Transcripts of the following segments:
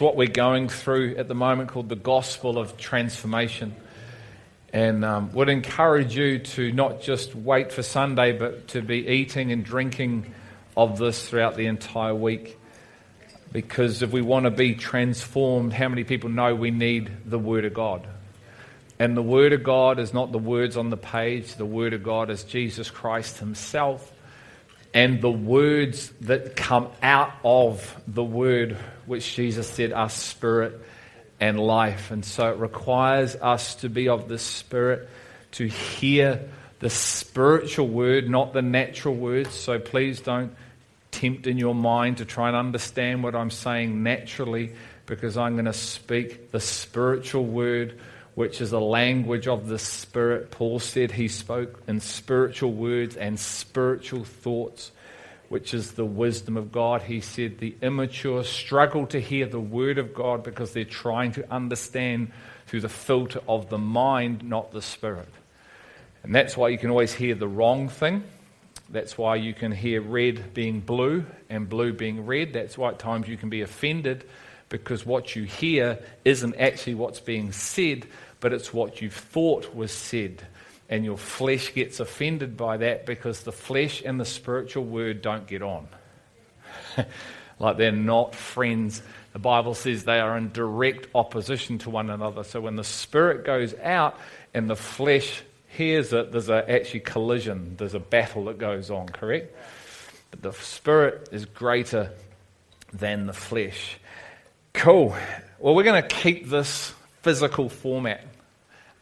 what we're going through at the moment called the gospel of transformation. And um, would encourage you to not just wait for Sunday, but to be eating and drinking of this throughout the entire week. Because if we want to be transformed, how many people know we need the Word of God? And the Word of God is not the words on the page, the Word of God is Jesus Christ Himself. And the words that come out of the Word, which Jesus said are spirit and life. And so it requires us to be of the Spirit, to hear the spiritual word, not the natural words. So please don't tempt in your mind to try and understand what I'm saying naturally, because I'm going to speak the spiritual word, which is a language of the Spirit. Paul said he spoke in spiritual words and spiritual thoughts which is the wisdom of God. He said the immature struggle to hear the word of God because they're trying to understand through the filter of the mind, not the spirit. And that's why you can always hear the wrong thing. That's why you can hear red being blue and blue being red. That's why at times you can be offended because what you hear isn't actually what's being said, but it's what you've thought was said and your flesh gets offended by that because the flesh and the spiritual word don't get on. like they're not friends. The Bible says they are in direct opposition to one another. So when the spirit goes out and the flesh hears it, there's a, actually collision, there's a battle that goes on, correct? But the spirit is greater than the flesh. Cool. Well, we're going to keep this physical format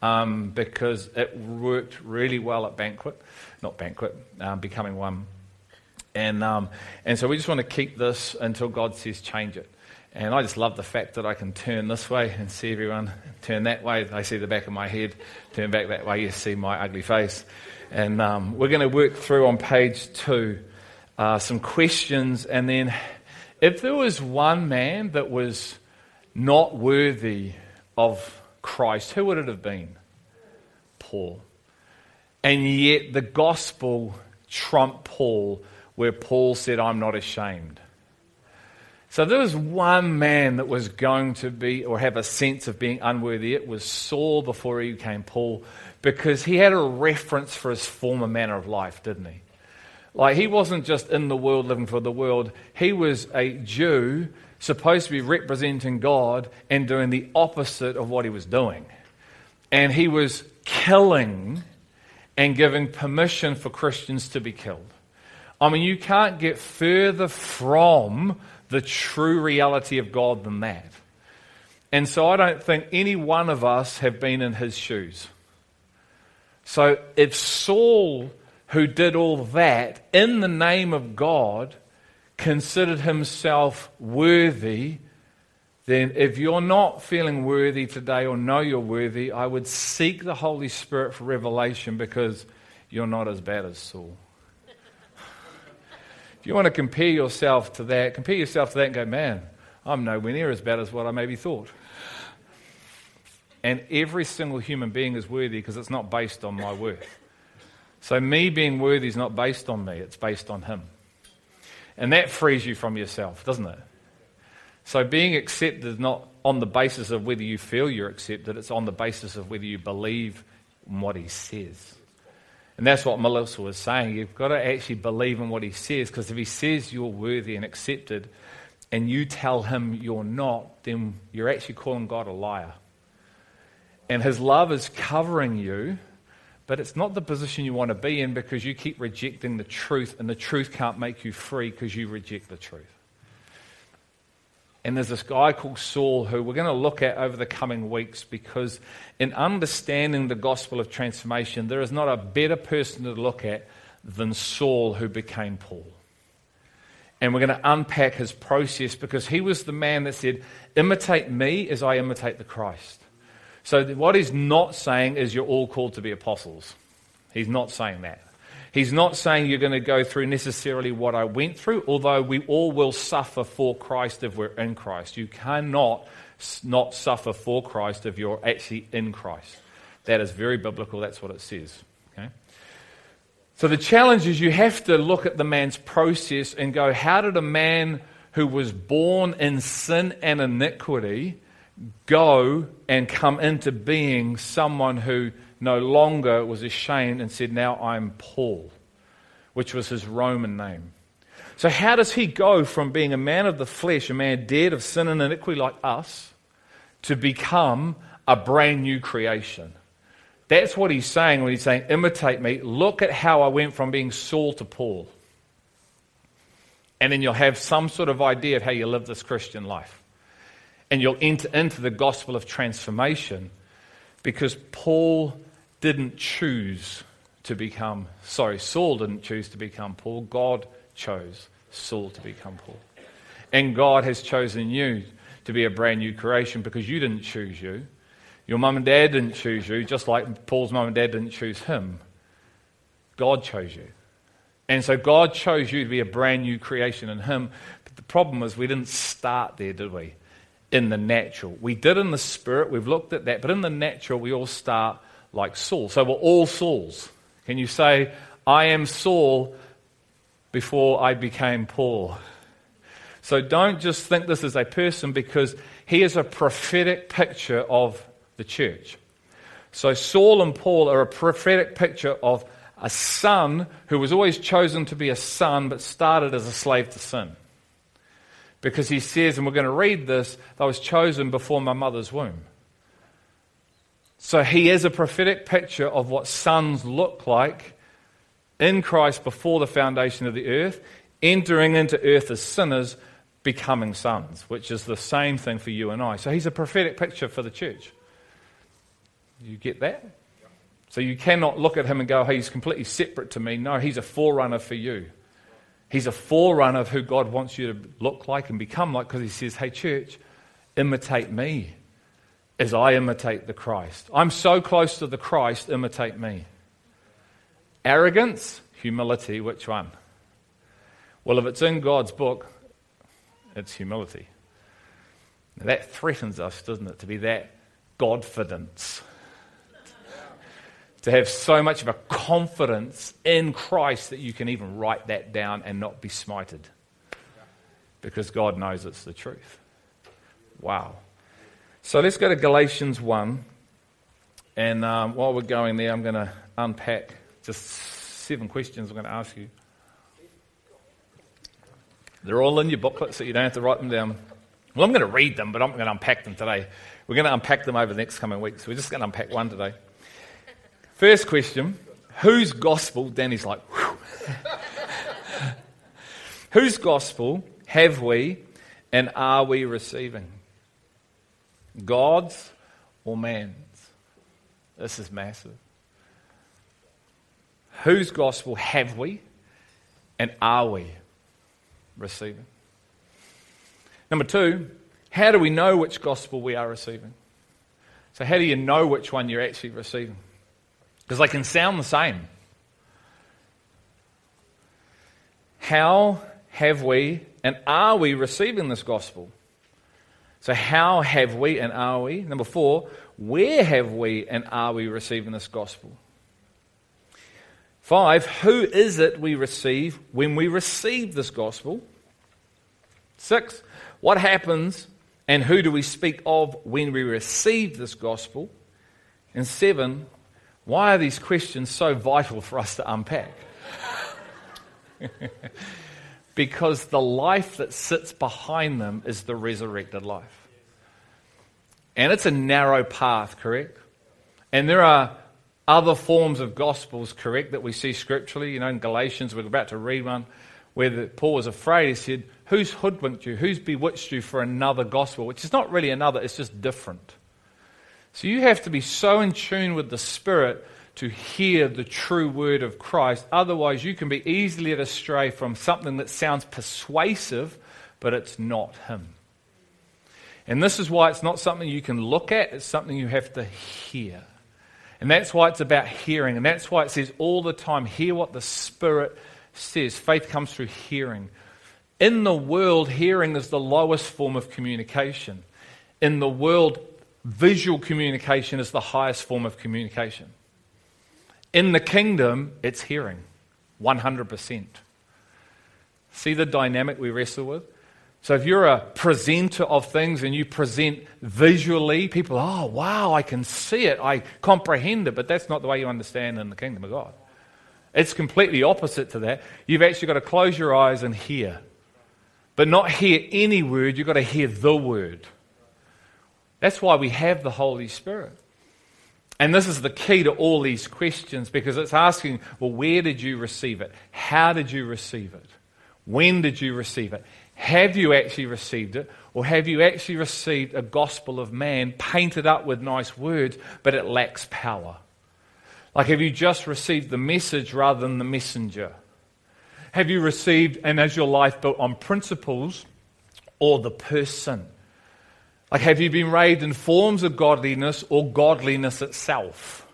um, because it worked really well at Banquet, not Banquet, um, Becoming One. And, um, and so we just want to keep this until God says change it. And I just love the fact that I can turn this way and see everyone turn that way. They see the back of my head, turn back that way, you see my ugly face. And um, we're going to work through on page two uh, some questions. And then, if there was one man that was not worthy of Christ, who would it have been? Paul. And yet the gospel trumped Paul, where Paul said, I'm not ashamed. So there was one man that was going to be or have a sense of being unworthy. It was Saul before he became Paul, because he had a reference for his former manner of life, didn't he? Like he wasn't just in the world living for the world, he was a Jew supposed to be representing God and doing the opposite of what he was doing. And he was killing and giving permission for Christians to be killed. I mean, you can't get further from the true reality of God than that. And so I don't think any one of us have been in his shoes. So if Saul, who did all that in the name of God, considered himself worthy, then if you're not feeling worthy today or know you're worthy, I would seek the Holy Spirit for revelation because you're not as bad as Saul. if you want to compare yourself to that, compare yourself to that and go, man, I'm nowhere near as bad as what I maybe thought. And every single human being is worthy because it's not based on my worth. So, me being worthy is not based on me, it's based on Him. And that frees you from yourself, doesn't it? So being accepted is not on the basis of whether you feel you're accepted, it's on the basis of whether you believe in what he says. And that's what Melissa was saying. You've got to actually believe in what he says, because if he says you're worthy and accepted, and you tell him you're not, then you're actually calling God a liar. And his love is covering you but it's not the position you want to be in because you keep rejecting the truth, and the truth can't make you free because you reject the truth. And there's this guy called Saul who we're going to look at over the coming weeks because, in understanding the gospel of transformation, there is not a better person to look at than Saul who became Paul. And we're going to unpack his process because he was the man that said, Imitate me as I imitate the Christ. So, what he's not saying is you're all called to be apostles. He's not saying that. He's not saying you're going to go through necessarily what I went through, although we all will suffer for Christ if we're in Christ. You cannot not suffer for Christ if you're actually in Christ. That is very biblical. That's what it says. Okay? So the challenge is you have to look at the man's process and go, how did a man who was born in sin and iniquity go and come into being someone who no longer was ashamed and said, Now I'm Paul, which was his Roman name. So, how does he go from being a man of the flesh, a man dead of sin and iniquity like us, to become a brand new creation? That's what he's saying when he's saying, Imitate me. Look at how I went from being Saul to Paul. And then you'll have some sort of idea of how you live this Christian life. And you'll enter into the gospel of transformation because Paul didn't choose to become, sorry, Saul didn't choose to become Paul. God chose Saul to become Paul. And God has chosen you to be a brand new creation because you didn't choose you. Your mum and dad didn't choose you, just like Paul's mum and dad didn't choose him. God chose you. And so God chose you to be a brand new creation in Him. But the problem is we didn't start there, did we? In the natural. We did in the spirit, we've looked at that, but in the natural, we all start like Saul. So we're all Sauls. Can you say, I am Saul before I became Paul? So don't just think this is a person because he is a prophetic picture of the church. So Saul and Paul are a prophetic picture of a son who was always chosen to be a son but started as a slave to sin. Because he says, and we're going to read this, I was chosen before my mother's womb. So he is a prophetic picture of what sons look like in Christ before the foundation of the earth, entering into earth as sinners, becoming sons, which is the same thing for you and I. So he's a prophetic picture for the church. You get that? So you cannot look at him and go, hey, he's completely separate to me. No, he's a forerunner for you. He's a forerunner of who God wants you to look like and become like because he says, hey, church, imitate me as I imitate the Christ. I'm so close to the Christ, imitate me. Arrogance, humility, which one? Well, if it's in God's book, it's humility. Now, that threatens us, doesn't it, to be that Godfidence to have so much of a confidence in Christ that you can even write that down and not be smited. Because God knows it's the truth. Wow. So let's go to Galatians 1. And um, while we're going there, I'm going to unpack just seven questions I'm going to ask you. They're all in your booklet, so you don't have to write them down. Well, I'm going to read them, but I'm going to unpack them today. We're going to unpack them over the next coming weeks. We're just going to unpack one today. First question Whose gospel? Danny's like, Whose gospel have we and are we receiving? God's or man's? This is massive. Whose gospel have we and are we receiving? Number two, how do we know which gospel we are receiving? So, how do you know which one you're actually receiving? Because they can sound the same. How have we and are we receiving this gospel? So, how have we and are we? Number four, where have we and are we receiving this gospel? Five, who is it we receive when we receive this gospel? Six, what happens and who do we speak of when we receive this gospel? And seven, why are these questions so vital for us to unpack? because the life that sits behind them is the resurrected life. And it's a narrow path, correct? And there are other forms of gospels, correct, that we see scripturally. You know, in Galatians, we're about to read one where Paul was afraid. He said, Who's hoodwinked you? Who's bewitched you for another gospel? Which is not really another, it's just different. So you have to be so in tune with the Spirit to hear the true word of Christ. Otherwise, you can be easily led astray from something that sounds persuasive, but it's not Him. And this is why it's not something you can look at, it's something you have to hear. And that's why it's about hearing. And that's why it says all the time hear what the Spirit says. Faith comes through hearing. In the world, hearing is the lowest form of communication. In the world, visual communication is the highest form of communication. In the kingdom, it's hearing 100%. See the dynamic we wrestle with? So if you're a presenter of things and you present visually, people, oh, wow, I can see it, I comprehend it, but that's not the way you understand in the kingdom of God. It's completely opposite to that. You've actually got to close your eyes and hear. But not hear any word, you've got to hear the word. That's why we have the Holy Spirit. And this is the key to all these questions because it's asking, well, where did you receive it? How did you receive it? When did you receive it? Have you actually received it? Or have you actually received a gospel of man painted up with nice words, but it lacks power? Like, have you just received the message rather than the messenger? Have you received, and as your life built on principles or the person? Like, have you been raised in forms of godliness or godliness itself?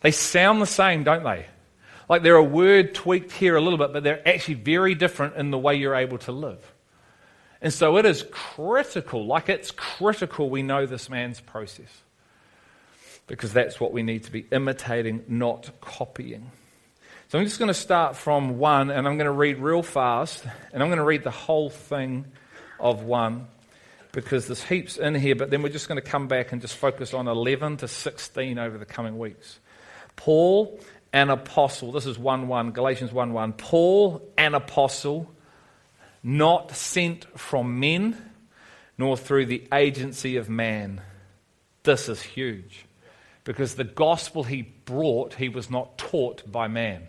They sound the same, don't they? Like they're a word tweaked here a little bit, but they're actually very different in the way you're able to live. And so it is critical, like it's critical we know this man's process. Because that's what we need to be imitating, not copying. So I'm just going to start from one, and I'm going to read real fast, and I'm going to read the whole thing of one because there's heaps in here, but then we're just going to come back and just focus on 11 to 16 over the coming weeks. Paul, an apostle, this is 1 1, Galatians 1 1. Paul, an apostle, not sent from men, nor through the agency of man. This is huge because the gospel he brought, he was not taught by man.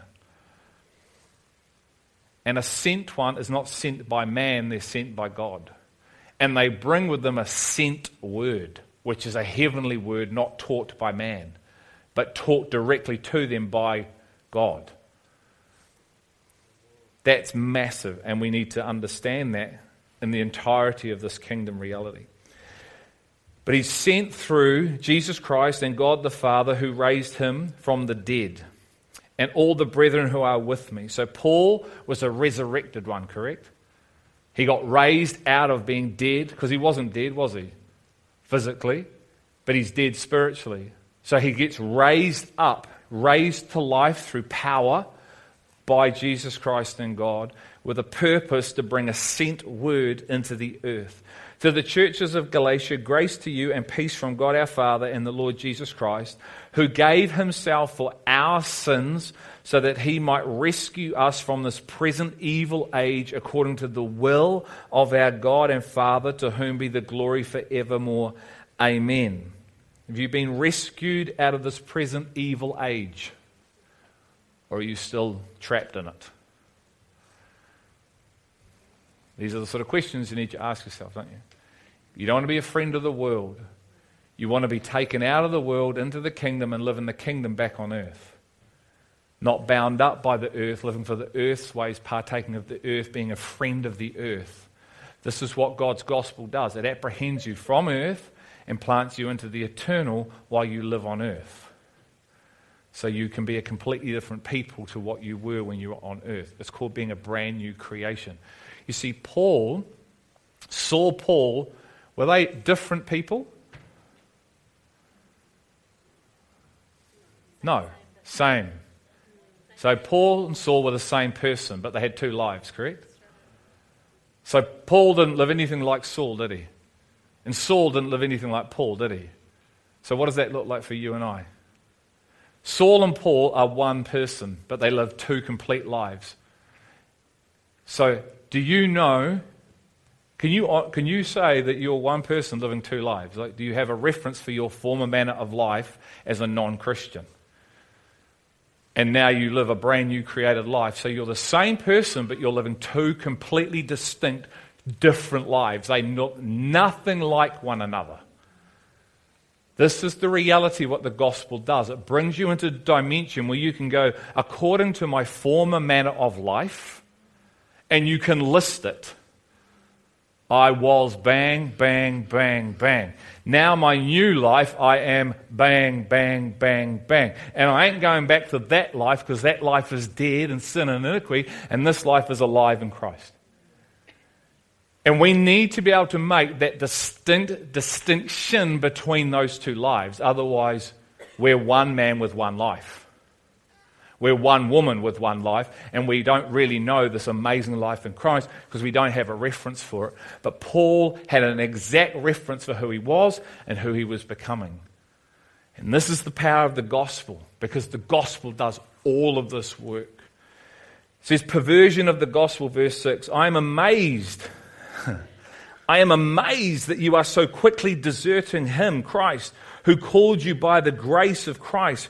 And a sent one is not sent by man, they're sent by God and they bring with them a sent word, which is a heavenly word not taught by man, but taught directly to them by God. That's massive, and we need to understand that in the entirety of this kingdom reality. But he's sent through Jesus Christ and God the Father who raised him from the dead, and all the brethren who are with me. So Paul was a resurrected one, correct? He got raised out of being dead, because he wasn't dead, was he? Physically, but he's dead spiritually. So he gets raised up, raised to life through power by Jesus Christ and God, with a purpose to bring a sent word into the earth. To the churches of Galatia, grace to you and peace from God our Father and the Lord Jesus Christ, who gave himself for our sins so that he might rescue us from this present evil age according to the will of our God and Father, to whom be the glory forevermore. Amen. Have you been rescued out of this present evil age? Or are you still trapped in it? These are the sort of questions you need to ask yourself, don't you? You don't want to be a friend of the world. You want to be taken out of the world into the kingdom and live in the kingdom back on earth not bound up by the earth, living for the earth's ways, partaking of the earth, being a friend of the earth. This is what God's gospel does. It apprehends you from earth and plants you into the eternal while you live on earth. So you can be a completely different people to what you were when you were on earth. It's called being a brand new creation. You see, Paul, Saul Paul, were they different people? No, same. So Paul and Saul were the same person, but they had two lives, correct? So Paul didn't live anything like Saul, did he? And Saul didn't live anything like Paul, did he? So what does that look like for you and I? Saul and Paul are one person, but they live two complete lives. So do you know? Can you, uh, can you say that you're one person living two lives? Like, do you have a reference for your former manner of life as a non Christian? and now you live a brand new created life. So you're the same person, but you're living two completely distinct, different lives. They look nothing like one another. This is the reality what the gospel does. It brings you into a dimension where you can go according to my former manner of life, and you can list it. I was bang, bang, bang, bang. Now, my new life, I am bang, bang, bang, bang. And I ain't going back to that life because that life is dead in sin and iniquity, and this life is alive in Christ. And we need to be able to make that distinct distinction between those two lives. Otherwise, we're one man with one life. We're one woman with one life, and we don't really know this amazing life in Christ because we don't have a reference for it. But Paul had an exact reference for who he was and who he was becoming. And this is the power of the gospel because the gospel does all of this work. It says, perversion of the gospel, verse 6. I am amazed. I am amazed that you are so quickly deserting him, Christ, who called you by the grace of Christ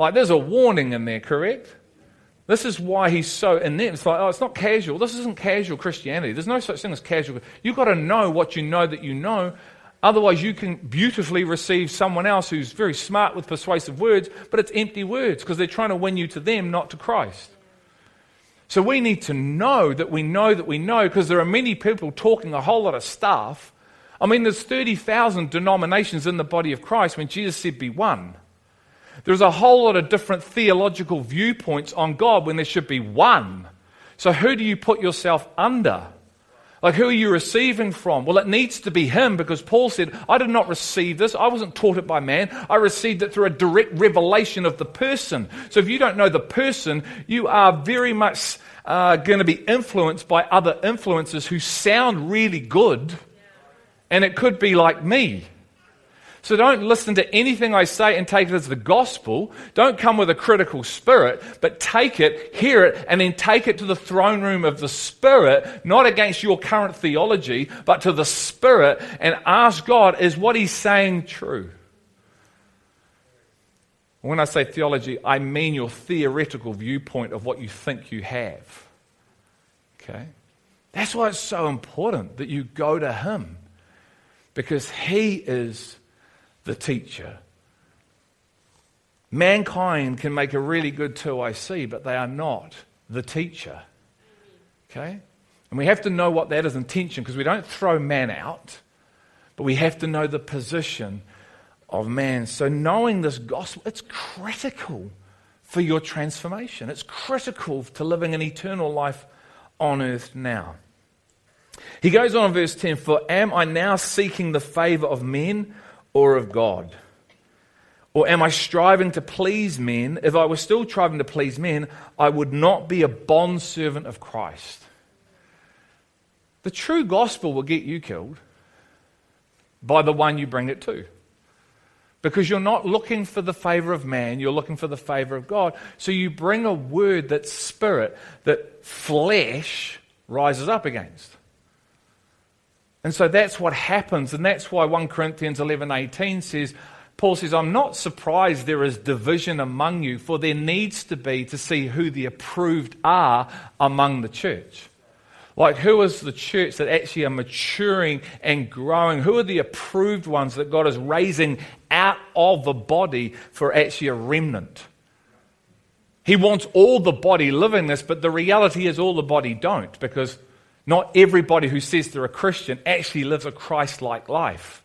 Like there's a warning in there, correct? This is why he's so inept. It's like, oh, it's not casual. This isn't casual Christianity. There's no such thing as casual. You've got to know what you know that you know. Otherwise, you can beautifully receive someone else who's very smart with persuasive words, but it's empty words because they're trying to win you to them, not to Christ. So we need to know that we know that we know because there are many people talking a whole lot of stuff. I mean, there's 30,000 denominations in the body of Christ when Jesus said, be one. There's a whole lot of different theological viewpoints on God when there should be one. So who do you put yourself under? Like, who are you receiving from? Well, it needs to be Him because Paul said, I did not receive this. I wasn't taught it by man. I received it through a direct revelation of the person. So if you don't know the person, you are very much uh, going to be influenced by other influences who sound really good. And it could be like me. So don't listen to anything I say and take it as the gospel. Don't come with a critical spirit, but take it, hear it, and then take it to the throne room of the Spirit, not against your current theology, but to the Spirit, and ask God, is what He's saying true? When I say theology, I mean your theoretical viewpoint of what you think you have. Okay? That's why it's so important that you go to Him, because He is the teacher. Mankind can make a really good 2IC, but they are not the teacher. Okay? And we have to know what that is intention because we don't throw man out, but we have to know the position of man. So knowing this gospel, it's critical for your transformation. It's critical to living an eternal life on earth now. He goes on in verse 10 For am I now seeking the favor of men or of God? Or am I striving to please men? If I was still striving to please men, I would not be a bondservant of Christ. The true gospel will get you killed by the one you bring it to. Because you're not looking for the favor of man, you're looking for the favor of God. So you bring a word that spirit, that flesh rises up against. And so that's what happens, and that's why 1 Corinthians 11:18 says, Paul says, I'm not surprised there is division among you, for there needs to be to see who the approved are among the church. Like, who is the church that actually are maturing and growing? Who are the approved ones that God is raising out of the body for actually a remnant? He wants all the body living this, but the reality is all the body don't because not everybody who says they're a Christian actually lives a Christ like life.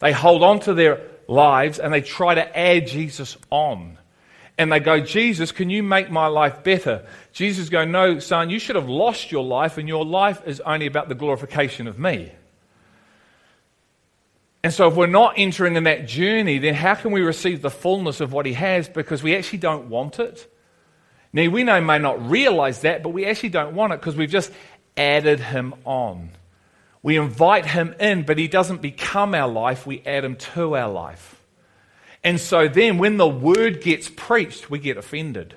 They hold on to their lives and they try to add Jesus on. And they go, Jesus, can you make my life better? Jesus goes, No, son, you should have lost your life, and your life is only about the glorification of me. And so, if we're not entering in that journey, then how can we receive the fullness of what he has? Because we actually don't want it. Now, we know may not realize that, but we actually don't want it because we've just added him on. We invite him in, but he doesn't become our life, we add him to our life. And so then, when the word gets preached, we get offended.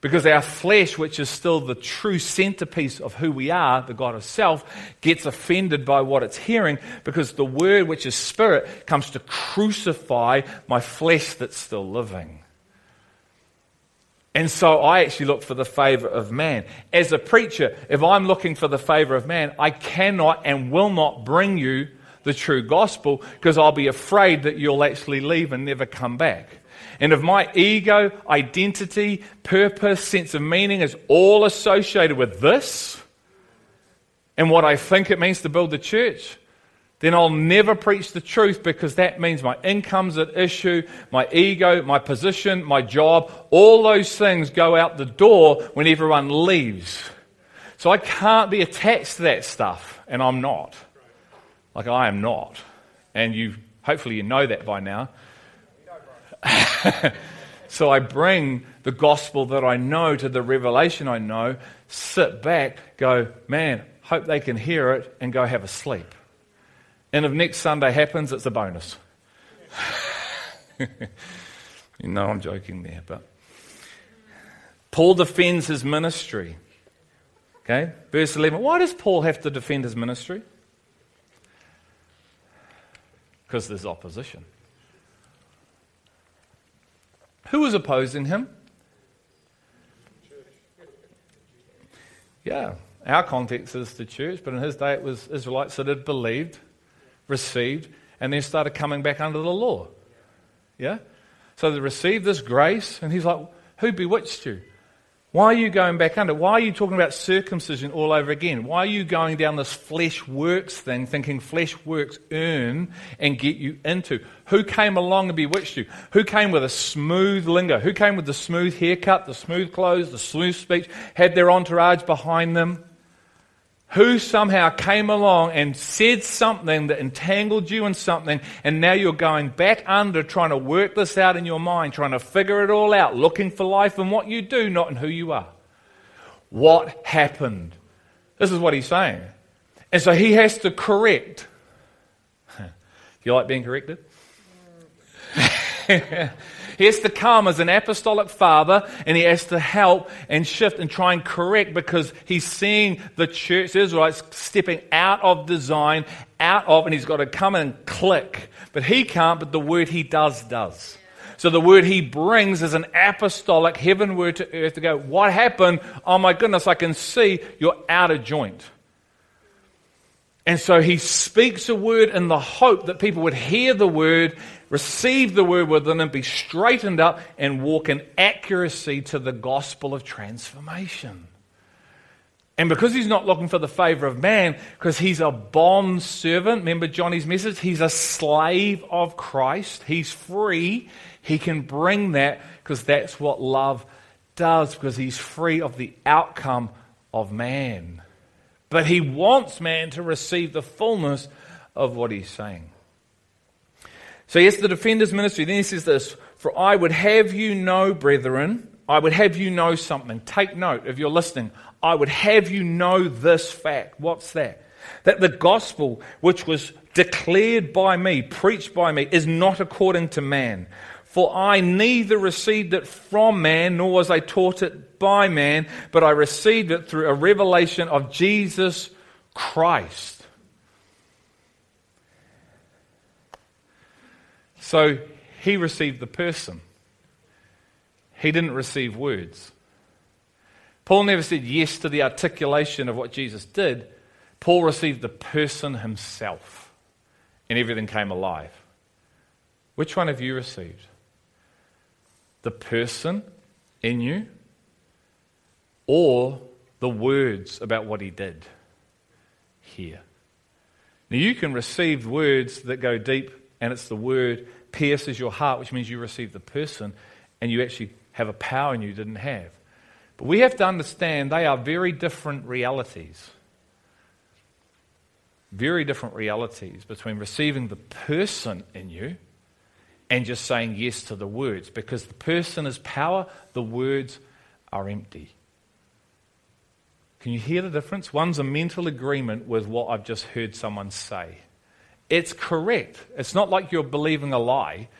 Because our flesh, which is still the true centerpiece of who we are, the God of self, gets offended by what it's hearing because the word, which is spirit, comes to crucify my flesh that's still living. And so I actually look for the favor of man. As a preacher, if I'm looking for the favor of man, I cannot and will not bring you the true gospel because I'll be afraid that you'll actually leave and never come back. And if my ego, identity, purpose, sense of meaning is all associated with this and what I think it means to build the church, then I'll never preach the truth because that means my income's at issue, my ego, my position, my job, all those things go out the door when everyone leaves. So I can't be attached to that stuff, and I'm not. Like I am not. And you hopefully you know that by now. so I bring the gospel that I know to the revelation I know, sit back, go, man, hope they can hear it, and go have a sleep. And if next Sunday happens, it's a bonus. you know I'm joking there, but Paul defends his ministry. Okay, verse 11. Why does Paul have to defend his ministry? Because there's opposition. Who was opposing him? Yeah, our context is the church, but in his day it was Israelites that had believed, received, and then started coming back under the law. Yeah? So they received this grace, and he's like, Who bewitched you? Why are you going back under? Why are you talking about circumcision all over again? Why are you going down this flesh works thing, thinking flesh works earn and get you into? Who came along and bewitched you? Who came with a smooth lingo? Who came with the smooth haircut, the smooth clothes, the smooth speech, had their entourage behind them? Who somehow came along and said something that entangled you in something, and now you're going back under trying to work this out in your mind, trying to figure it all out, looking for life in what you do, not in who you are. What happened? This is what he's saying. And so he has to correct. Do you like being corrected? He has to come as an apostolic father and he has to help and shift and try and correct because he's seeing the church, the Israelites, stepping out of design, out of, and he's got to come and click. But he can't, but the word he does, does. So the word he brings is an apostolic heaven word to earth to go, what happened? Oh my goodness, I can see you're out of joint. And so he speaks a word in the hope that people would hear the word receive the word within them, be straightened up, and walk in accuracy to the gospel of transformation. And because he's not looking for the favor of man, because he's a bond servant, remember Johnny's message? He's a slave of Christ. He's free. He can bring that because that's what love does, because he's free of the outcome of man. But he wants man to receive the fullness of what he's saying. So, yes, the defender's ministry. Then he says this For I would have you know, brethren, I would have you know something. Take note if you're listening. I would have you know this fact. What's that? That the gospel which was declared by me, preached by me, is not according to man. For I neither received it from man, nor was I taught it by man, but I received it through a revelation of Jesus Christ. So he received the person. He didn't receive words. Paul never said yes to the articulation of what Jesus did. Paul received the person himself, and everything came alive. Which one have you received? The person in you, or the words about what he did here? Now, you can receive words that go deep, and it's the word pierces your heart, which means you receive the person and you actually have a power you didn't have. But we have to understand they are very different realities. Very different realities between receiving the person in you and just saying yes to the words. Because the person is power, the words are empty. Can you hear the difference? One's a mental agreement with what I've just heard someone say. It's correct. It's not like you're believing a lie.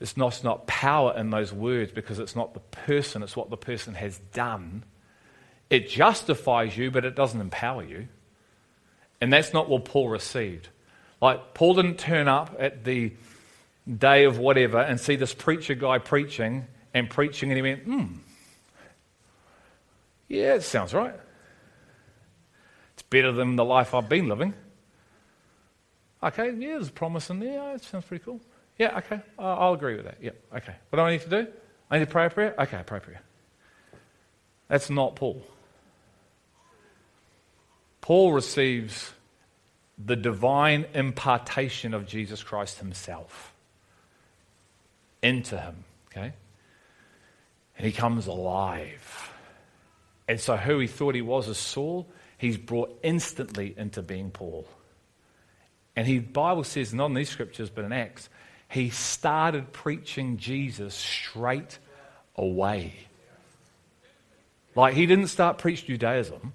It's not, it's not power in those words because it's not the person, it's what the person has done. It justifies you, but it doesn't empower you. And that's not what Paul received. Like, Paul didn't turn up at the day of whatever and see this preacher guy preaching and preaching, and he went, hmm, yeah, it sounds right. It's better than the life I've been living. Okay, yeah, there's a promise in there. It sounds pretty cool. Yeah, okay. I'll agree with that. Yeah, okay. What do I need to do? I need to pray a prayer? Okay, I pray a prayer. That's not Paul. Paul receives the divine impartation of Jesus Christ himself into him, okay? And he comes alive. And so, who he thought he was as Saul, he's brought instantly into being Paul. And he Bible says, not in these scriptures, but in Acts, he started preaching Jesus straight away. Like he didn't start preach Judaism.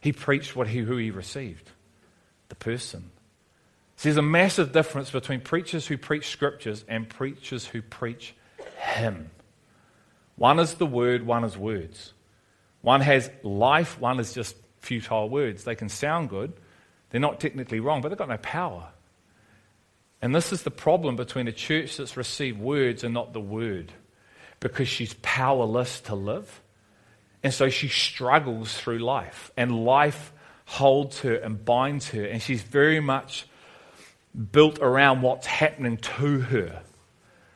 He preached what he, who he received, the person. There's a massive difference between preachers who preach scriptures and preachers who preach him. One is the word, one is words. One has life, one is just futile words. They can sound good, they're not technically wrong, but they've got no power. And this is the problem between a church that's received words and not the word, because she's powerless to live. And so she struggles through life, and life holds her and binds her, and she's very much built around what's happening to her.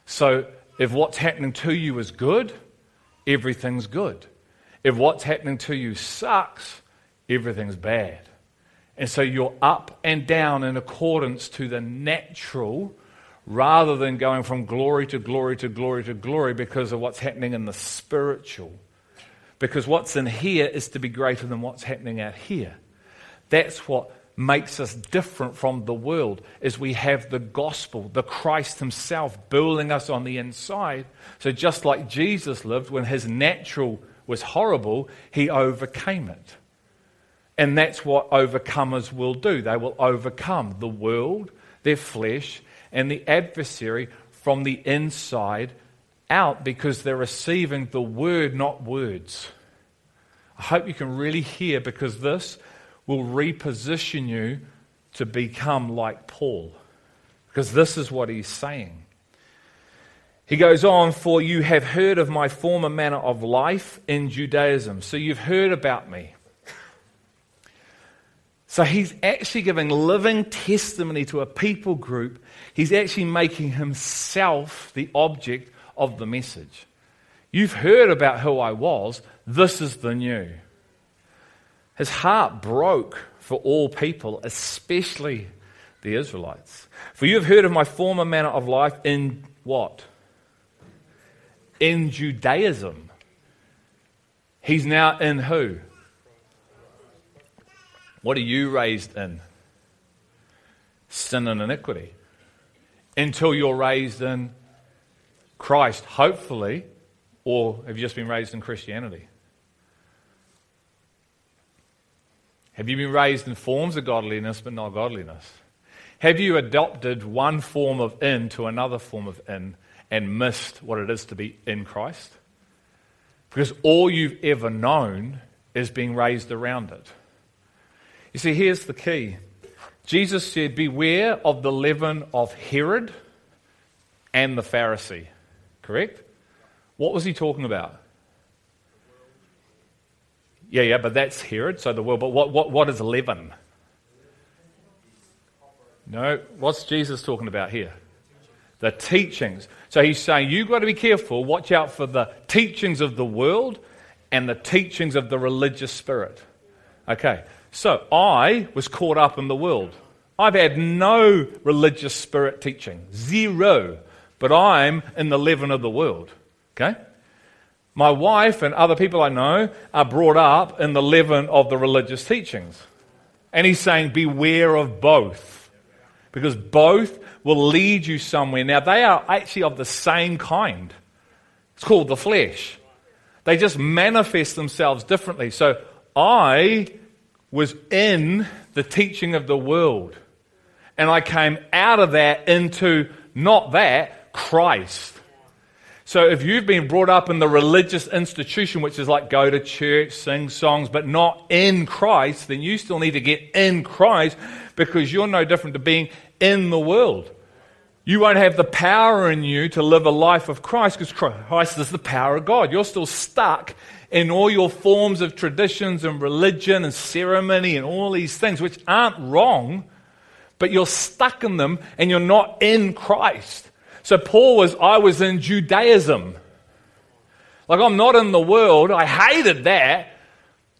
So if what's happening to you is good, everything's good. If what's happening to you sucks, everything's bad. And so you're up and down in accordance to the natural rather than going from glory to glory to glory to glory because of what's happening in the spiritual. Because what's in here is to be greater than what's happening out here. That's what makes us different from the world is we have the gospel, the Christ himself building us on the inside. So just like Jesus lived when his natural was horrible, he overcame it. And that's what overcomers will do. They will overcome the world, their flesh, and the adversary from the inside out because they're receiving the word, not words. I hope you can really hear because this will reposition you to become like Paul. Because this is what he's saying. He goes on, For you have heard of my former manner of life in Judaism. So you've heard about me. So he's actually giving living testimony to a people group. He's actually making himself the object of the message. You've heard about who I was. This is the new. His heart broke for all people, especially the Israelites. For you have heard of my former manner of life in what? In Judaism. He's now in who? What are you raised in? Sin and iniquity. Until you're raised in Christ, hopefully, or have you just been raised in Christianity? Have you been raised in forms of godliness but not godliness? Have you adopted one form of in to another form of in and missed what it is to be in Christ? Because all you've ever known is being raised around it. You see, here's the key Jesus said, Beware of the leaven of Herod and the Pharisee. Correct? What was he talking about? Yeah, yeah, but that's Herod, so the world. But what, what, what is leaven? No, what's Jesus talking about here? The teachings. So he's saying you've got to be careful, watch out for the teachings of the world and the teachings of the religious spirit. Okay, so I was caught up in the world. I've had no religious spirit teaching, zero, but I'm in the leaven of the world. Okay? My wife and other people I know are brought up in the leaven of the religious teachings. And he's saying, beware of both. Because both will lead you somewhere. Now, they are actually of the same kind. It's called the flesh. They just manifest themselves differently. So I was in the teaching of the world. And I came out of that into not that, Christ. So if you've been brought up in the religious institution, which is like go to church, sing songs, but not in Christ, then you still need to get in Christ because you're no different to being in the world. You won't have the power in you to live a life of Christ because Christ is the power of God. You're still stuck in all your forms of traditions and religion and ceremony and all these things, which aren't wrong, but you're stuck in them and you're not in Christ. So Paul was, I was in Judaism. Like, I'm not in the world. I hated that.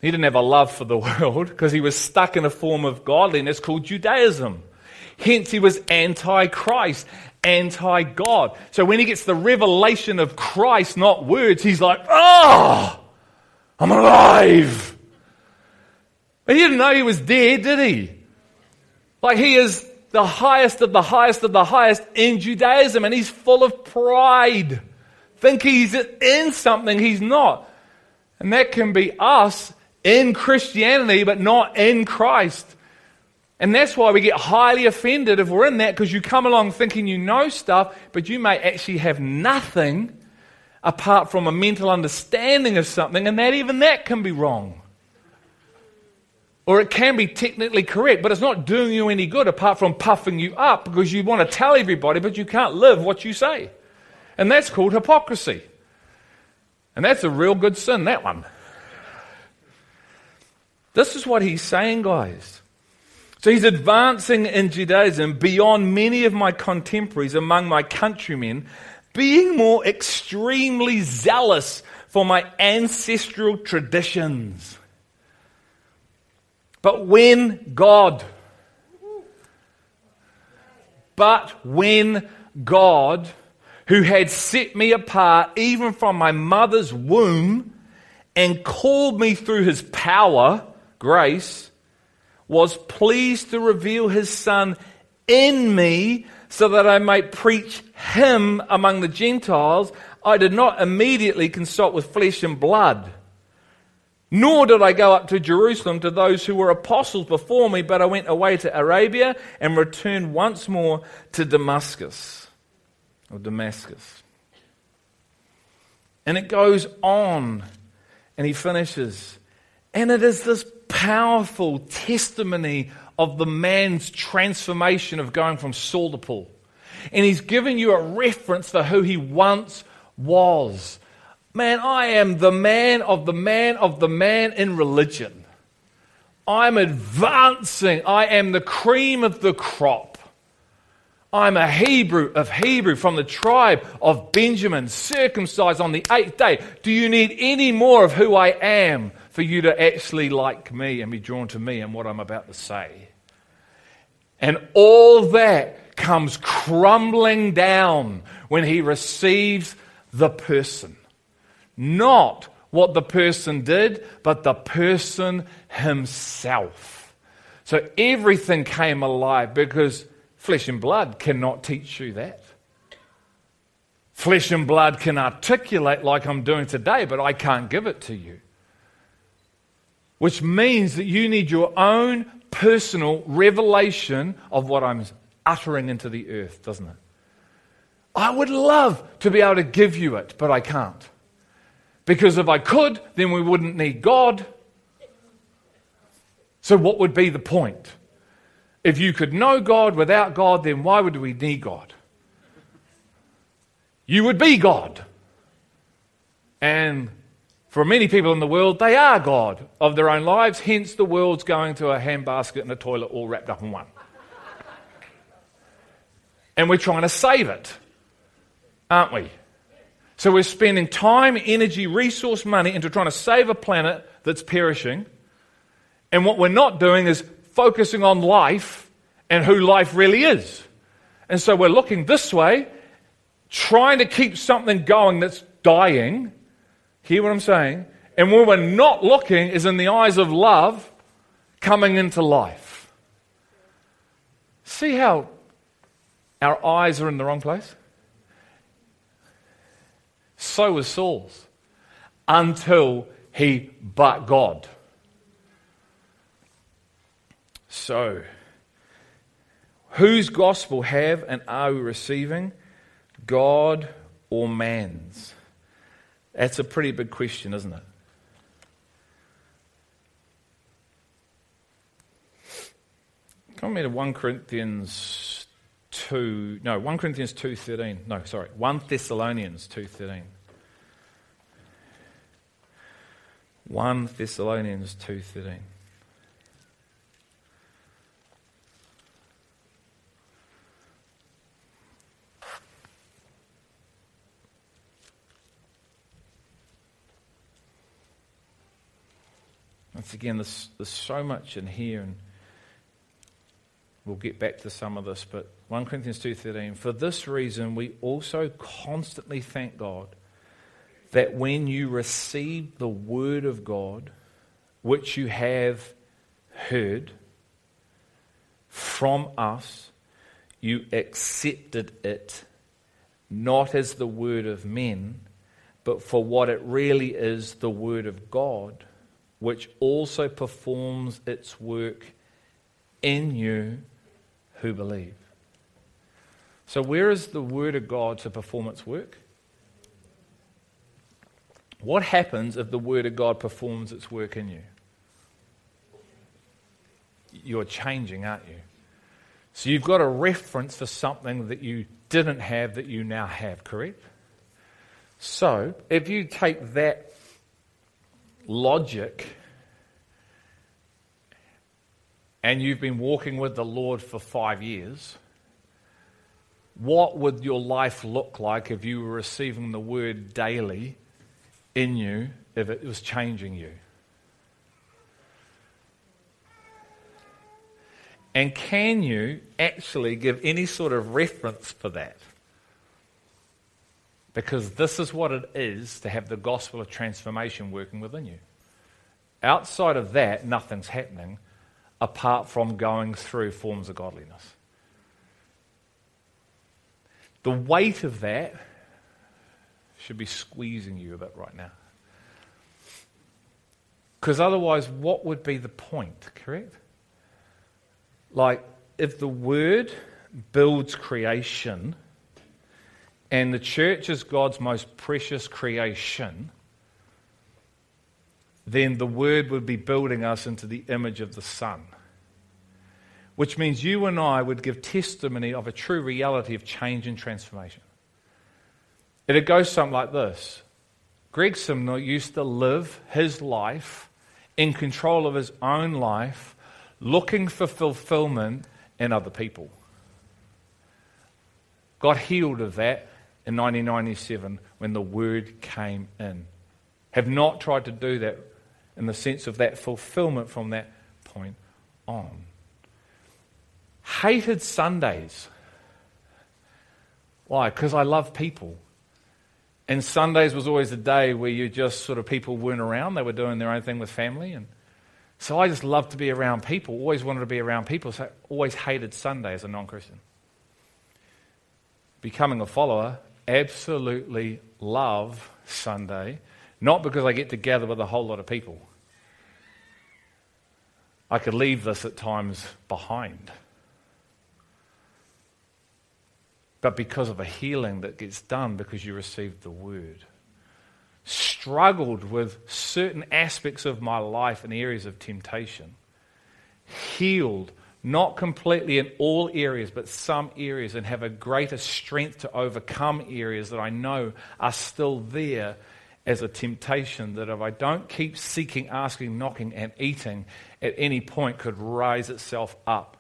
He didn't have a love for the world because he was stuck in a form of godliness called Judaism. Hence, he was anti Christ, anti God. So when he gets the revelation of Christ, not words, he's like, oh, I'm alive. He didn't know he was dead, did he? Like he is the highest of the highest of the highest in Judaism, and he's full of pride. Think he's in something he's not. And that can be us in Christianity, but not in Christ. And that's why we get highly offended if we're in that, because you come along thinking you know stuff, but you may actually have nothing apart from a mental understanding of something, and that even that can be wrong. Or it can be technically correct, but it's not doing you any good apart from puffing you up because you want to tell everybody, but you can't live what you say. And that's called hypocrisy. And that's a real good sin, that one. This is what he's saying, guys. So he's advancing in Judaism beyond many of my contemporaries among my countrymen, being more extremely zealous for my ancestral traditions. But when God, but when God, who had set me apart even from my mother's womb and called me through his power, grace, was pleased to reveal his Son in me so that I might preach him among the Gentiles, I did not immediately consult with flesh and blood. Nor did I go up to Jerusalem to those who were apostles before me, but I went away to Arabia and returned once more to Damascus. Or Damascus. And it goes on, and he finishes. And it is this powerful testimony of the man's transformation of going from Saul to Paul. And he's giving you a reference for who he once was. Man, I am the man of the man of the man in religion. I'm advancing. I am the cream of the crop. I'm a Hebrew of Hebrew from the tribe of Benjamin, circumcised on the eighth day. Do you need any more of who I am for you to actually like me and be drawn to me and what I'm about to say? And all that comes crumbling down when he receives the person. Not what the person did, but the person himself. So everything came alive because flesh and blood cannot teach you that. Flesh and blood can articulate like I'm doing today, but I can't give it to you. Which means that you need your own personal revelation of what I'm uttering into the earth, doesn't it? I would love to be able to give you it, but I can't. Because if I could, then we wouldn't need God. So, what would be the point? If you could know God without God, then why would we need God? You would be God. And for many people in the world, they are God of their own lives, hence the world's going to a handbasket and a toilet all wrapped up in one. and we're trying to save it, aren't we? So we're spending time, energy, resource, money into trying to save a planet that's perishing. And what we're not doing is focusing on life and who life really is. And so we're looking this way, trying to keep something going that's dying. Hear what I'm saying? And where we're not looking is in the eyes of love coming into life. See how our eyes are in the wrong place? So was Saul's. Until he but God. So, whose gospel have and are we receiving? God or man's? That's a pretty big question, isn't it? Come me to 1 Corinthians 2, no, 1 Corinthians 2.13. No, sorry, 1 Thessalonians 2.13. 1 Thessalonians 2:13. Once again, there's, there's so much in here, and we'll get back to some of this. But 1 Corinthians 2:13. For this reason, we also constantly thank God that when you received the word of God, which you have heard from us, you accepted it not as the word of men, but for what it really is the word of God, which also performs its work in you who believe. So, where is the word of God to perform its work? What happens if the Word of God performs its work in you? You're changing, aren't you? So you've got a reference for something that you didn't have that you now have, correct? So if you take that logic and you've been walking with the Lord for five years, what would your life look like if you were receiving the word daily in you if it was changing you? And can you actually give any sort of reference for that? Because this is what it is to have the gospel of transformation working within you. Outside of that, nothing's happening apart from going through forms of godliness. The weight of that should be squeezing you a bit right now. Because otherwise, what would be the point, correct? Like, if the Word builds creation and the church is God's most precious creation, then the Word would be building us into the image of the Son. Which means you and I would give testimony of a true reality of change and transformation. It goes something like this Greg Simnor used to live his life in control of his own life, looking for fulfillment in other people. Got healed of that in 1997 when the word came in. Have not tried to do that in the sense of that fulfillment from that point on. Hated Sundays. Why? Because I love people. And Sundays was always a day where you just sort of people weren't around. They were doing their own thing with family. And so I just loved to be around people, always wanted to be around people. So I always hated Sunday as a non Christian. Becoming a follower, absolutely love Sunday, not because I get to gather with a whole lot of people. I could leave this at times behind. But because of a healing that gets done because you received the word. Struggled with certain aspects of my life and areas of temptation. Healed, not completely in all areas, but some areas, and have a greater strength to overcome areas that I know are still there as a temptation that if I don't keep seeking, asking, knocking, and eating, at any point could rise itself up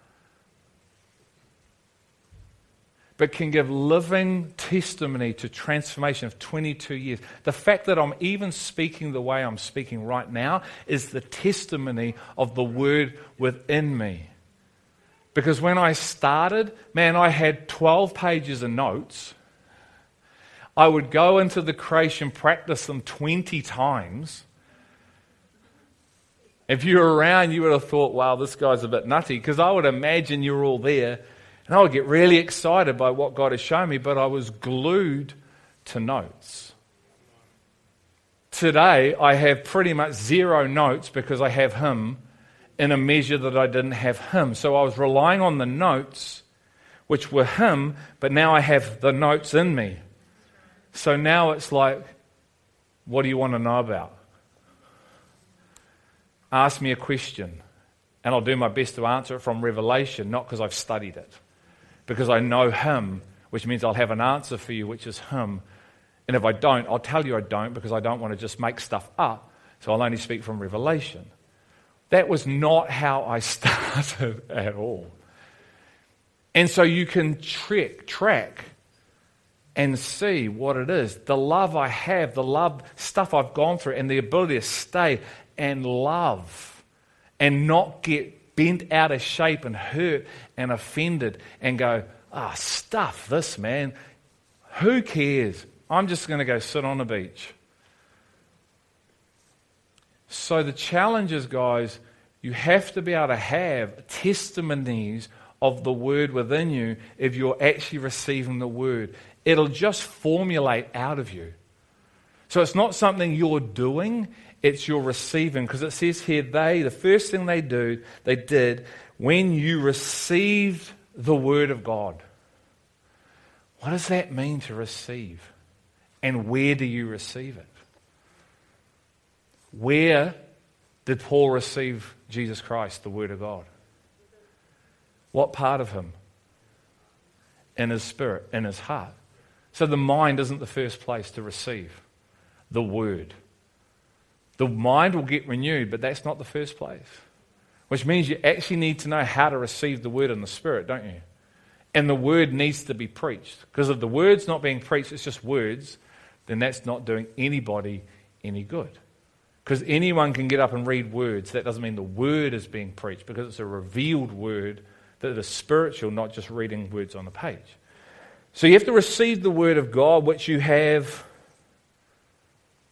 but can give living testimony to transformation of 22 years. The fact that I'm even speaking the way I'm speaking right now is the testimony of the word within me. Because when I started, man, I had 12 pages of notes. I would go into the creation, practice them 20 times. If you were around, you would have thought, wow, this guy's a bit nutty, because I would imagine you're all there and I would get really excited by what God has shown me, but I was glued to notes. Today, I have pretty much zero notes because I have Him in a measure that I didn't have Him. So I was relying on the notes, which were Him, but now I have the notes in me. So now it's like, what do you want to know about? Ask me a question, and I'll do my best to answer it from Revelation, not because I've studied it because I know Him, which means I'll have an answer for you, which is Him. And if I don't, I'll tell you I don't because I don't want to just make stuff up. So I'll only speak from revelation. That was not how I started at all. And so you can trick, track and see what it is. The love I have, the love stuff I've gone through, and the ability to stay and love and not get bent out of shape and hurt and offended and go, ah, oh, stuff this, man. Who cares? I'm just going to go sit on the beach. So the challenge is, guys, you have to be able to have testimonies of the word within you if you're actually receiving the word. It'll just formulate out of you. So it's not something you're doing, it's your receiving. Because it says here, they, the first thing they do, they did when you received the word of God. What does that mean to receive? And where do you receive it? Where did Paul receive Jesus Christ, the Word of God? What part of him? In his spirit, in his heart. So the mind isn't the first place to receive the Word. The mind will get renewed, but that's not the first place. Which means you actually need to know how to receive the Word in the Spirit, don't you? And the Word needs to be preached. Because if the Word's not being preached, it's just words, then that's not doing anybody any good. Because anyone can get up and read words. That doesn't mean the word is being preached because it's a revealed word that is spiritual, not just reading words on the page. So you have to receive the word of God, which you have.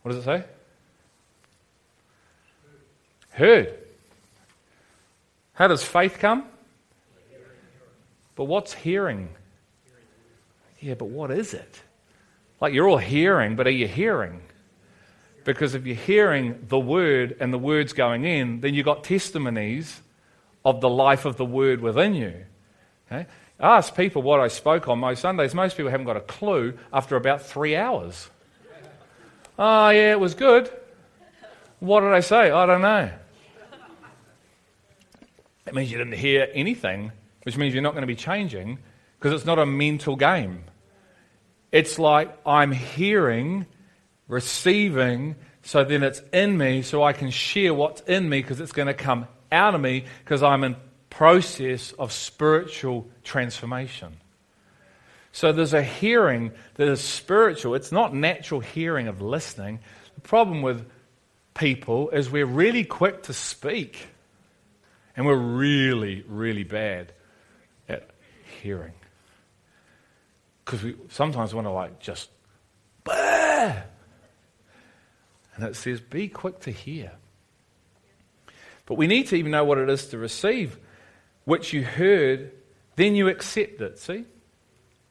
What does it say? Heard. How does faith come? But what's hearing? Yeah, but what is it? Like you're all hearing, but are you hearing? Because if you're hearing the word and the word's going in, then you've got testimonies of the life of the word within you. Okay? Ask people what I spoke on most Sundays. Most people haven't got a clue after about three hours. Oh, yeah, it was good. What did I say? I don't know. That means you didn't hear anything, which means you're not going to be changing because it's not a mental game. It's like I'm hearing receiving, so then it's in me, so I can share what's in me because it's going to come out of me because I'm in process of spiritual transformation. So there's a hearing that is spiritual. It's not natural hearing of listening. The problem with people is we're really quick to speak and we're really, really bad at hearing. Because we sometimes want to like just, bah! And it says, be quick to hear. But we need to even know what it is to receive, which you heard, then you accept it, see?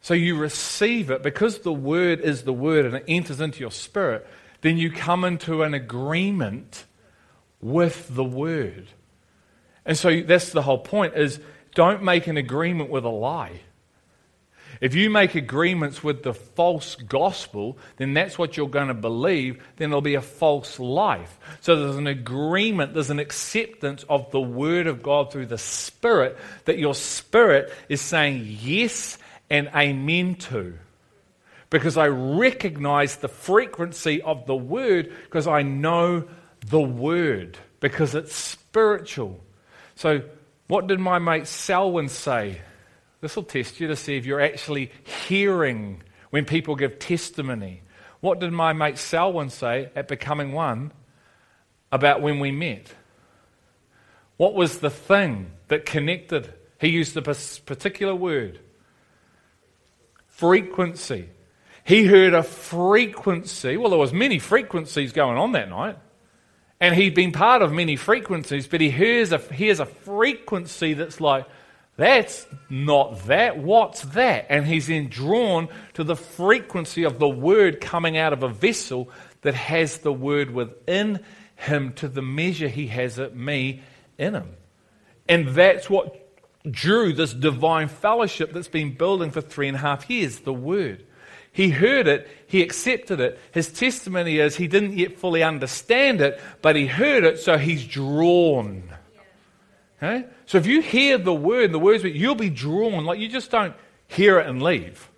So you receive it because the word is the word and it enters into your spirit, then you come into an agreement with the word. And so that's the whole point is don't make an agreement with a lie. If you make agreements with the false gospel, then that's what you're going to believe. Then there'll be a false life. So there's an agreement, there's an acceptance of the Word of God through the Spirit that your spirit is saying yes and amen to. Because I recognize the frequency of the Word because I know the Word, because it's spiritual. So, what did my mate Selwyn say? This will test you to see if you're actually hearing when people give testimony. What did my mate Selwyn say at Becoming One about when we met? What was the thing that connected? He used a particular word frequency. He heard a frequency. Well, there was many frequencies going on that night. And he'd been part of many frequencies, but he hears a, hears a frequency that's like, that's not that. What's that? And he's then drawn to the frequency of the word coming out of a vessel that has the word within him to the measure he has it, me, in him. And that's what drew this divine fellowship that's been building for three and a half years the word. He heard it, he accepted it. His testimony is he didn't yet fully understand it, but he heard it, so he's drawn. Okay? So if you hear the word, the words, you'll be drawn. Like you just don't hear it and leave.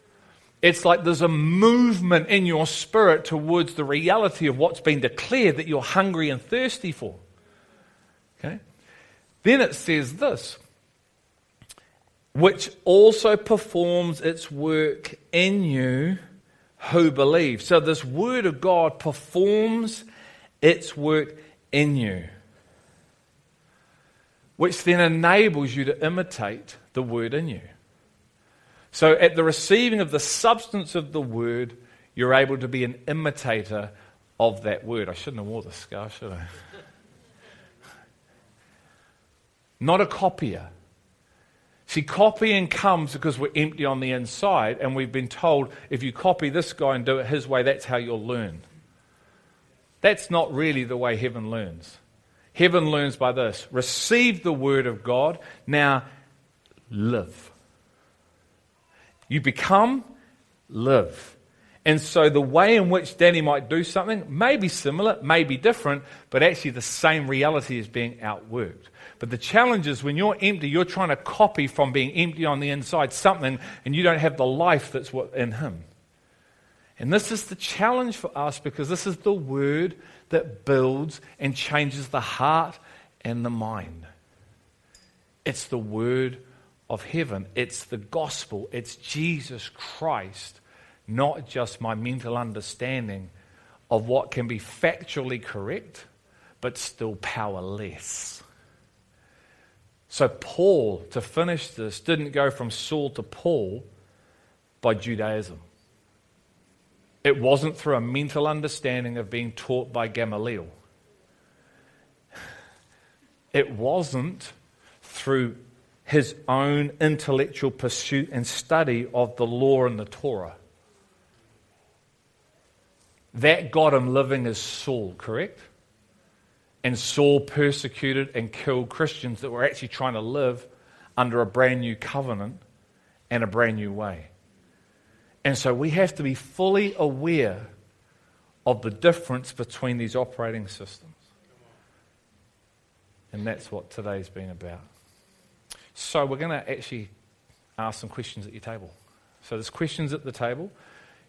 It's like there's a movement in your spirit towards the reality of what's been declared that you're hungry and thirsty for. Okay? Then it says this which also performs its work in you who believe. So, this word of God performs its work in you. which then enables you to imitate the word in you. So, at the receiving of the substance of the word, you're able to be an imitator of that word. I shouldn't have worn the scarf, should I? Not a copier. See, copying comes because we're empty on the inside, and we've been told if you copy this guy and do it his way, that's how you'll learn. That's not really the way heaven learns. Heaven learns by this receive the word of God, now live. You become, live. And so the way in which Danny might do something may be similar, may be different, but actually the same reality is being outworked. But the challenge is when you're empty, you're trying to copy from being empty on the inside something, and you don't have the life that's in Him. And this is the challenge for us because this is the word that builds and changes the heart and the mind. It's the word of heaven, it's the gospel, it's Jesus Christ, not just my mental understanding of what can be factually correct, but still powerless. So, Paul, to finish this, didn't go from Saul to Paul by Judaism. It wasn't through a mental understanding of being taught by Gamaliel. It wasn't through his own intellectual pursuit and study of the law and the Torah. That got him living as Saul, correct? And Saul persecuted and killed Christians that were actually trying to live under a brand new covenant and a brand new way. And so we have to be fully aware of the difference between these operating systems. And that's what today's been about. So we're going to actually ask some questions at your table. So there's questions at the table.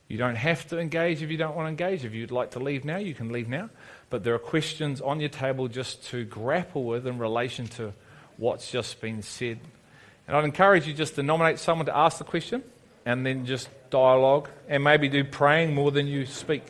You don't have to engage if you don't want to engage. If you'd like to leave now, you can leave now. But there are questions on your table just to grapple with in relation to what's just been said. And I'd encourage you just to nominate someone to ask the question and then just dialogue and maybe do praying more than you speak.